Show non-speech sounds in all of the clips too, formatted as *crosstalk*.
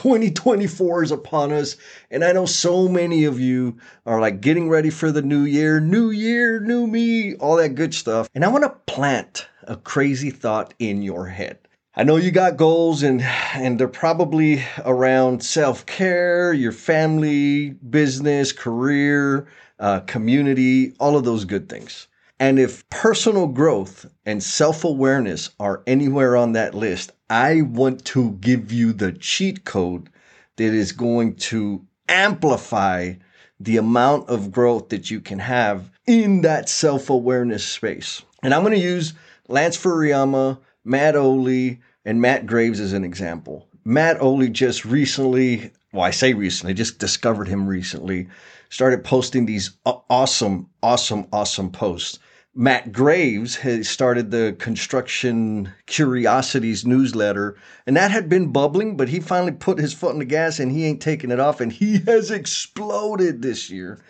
2024 is upon us. And I know so many of you are like getting ready for the new year, new year, new me, all that good stuff. And I want to plant a crazy thought in your head. I know you got goals and and they're probably around self-care, your family, business, career, uh, community, all of those good things. And if personal growth and self awareness are anywhere on that list, I want to give you the cheat code that is going to amplify the amount of growth that you can have in that self awareness space. And I'm going to use Lance Furuyama, Matt Ohley, and Matt Graves as an example. Matt Ohley just recently, well, I say recently, just discovered him recently, started posting these awesome, awesome, awesome posts Matt Graves has started the Construction Curiosities newsletter, and that had been bubbling, but he finally put his foot on the gas and he ain't taking it off, and he has exploded this year.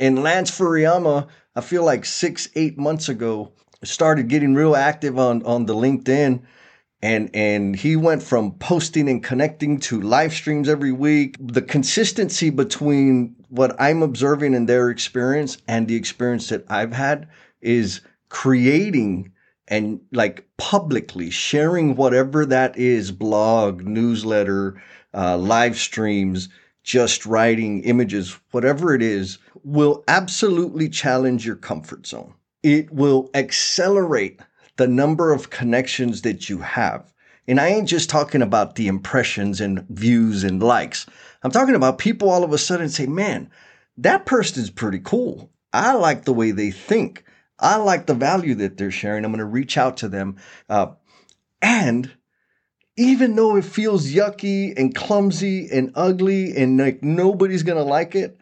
And Lance Furuyama, I feel like six, eight months ago, started getting real active on, on the LinkedIn. And, and he went from posting and connecting to live streams every week. The consistency between what I'm observing in their experience and the experience that I've had is creating and like publicly sharing whatever that is blog, newsletter, uh, live streams, just writing images, whatever it is, will absolutely challenge your comfort zone. It will accelerate the number of connections that you have. And I ain't just talking about the impressions and views and likes. I'm talking about people all of a sudden say, man, that person's pretty cool. I like the way they think. I like the value that they're sharing. I'm going to reach out to them. Uh, and even though it feels yucky and clumsy and ugly and like nobody's going to like it,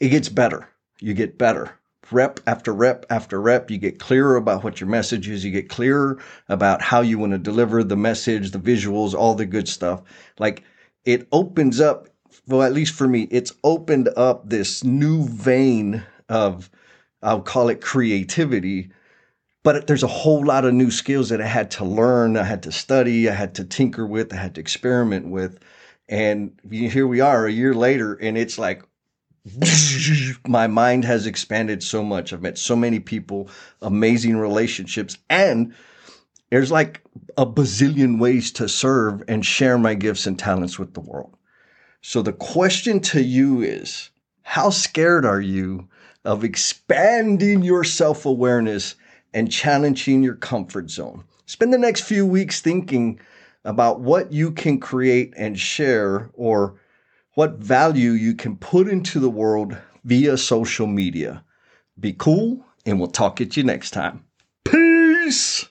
it gets better. You get better. Rep after rep after rep, you get clearer about what your message is. You get clearer about how you want to deliver the message, the visuals, all the good stuff. Like it opens up, well, at least for me, it's opened up this new vein of I'll call it creativity. But there's a whole lot of new skills that I had to learn, I had to study, I had to tinker with, I had to experiment with. And here we are a year later, and it's like, *laughs* my mind has expanded so much. I've met so many people, amazing relationships, and there's like a bazillion ways to serve and share my gifts and talents with the world. So the question to you is, how scared are you of expanding your self awareness and challenging your comfort zone. Spend the next few weeks thinking about what you can create and share or what value you can put into the world via social media. Be cool, and we'll talk at you next time. Peace!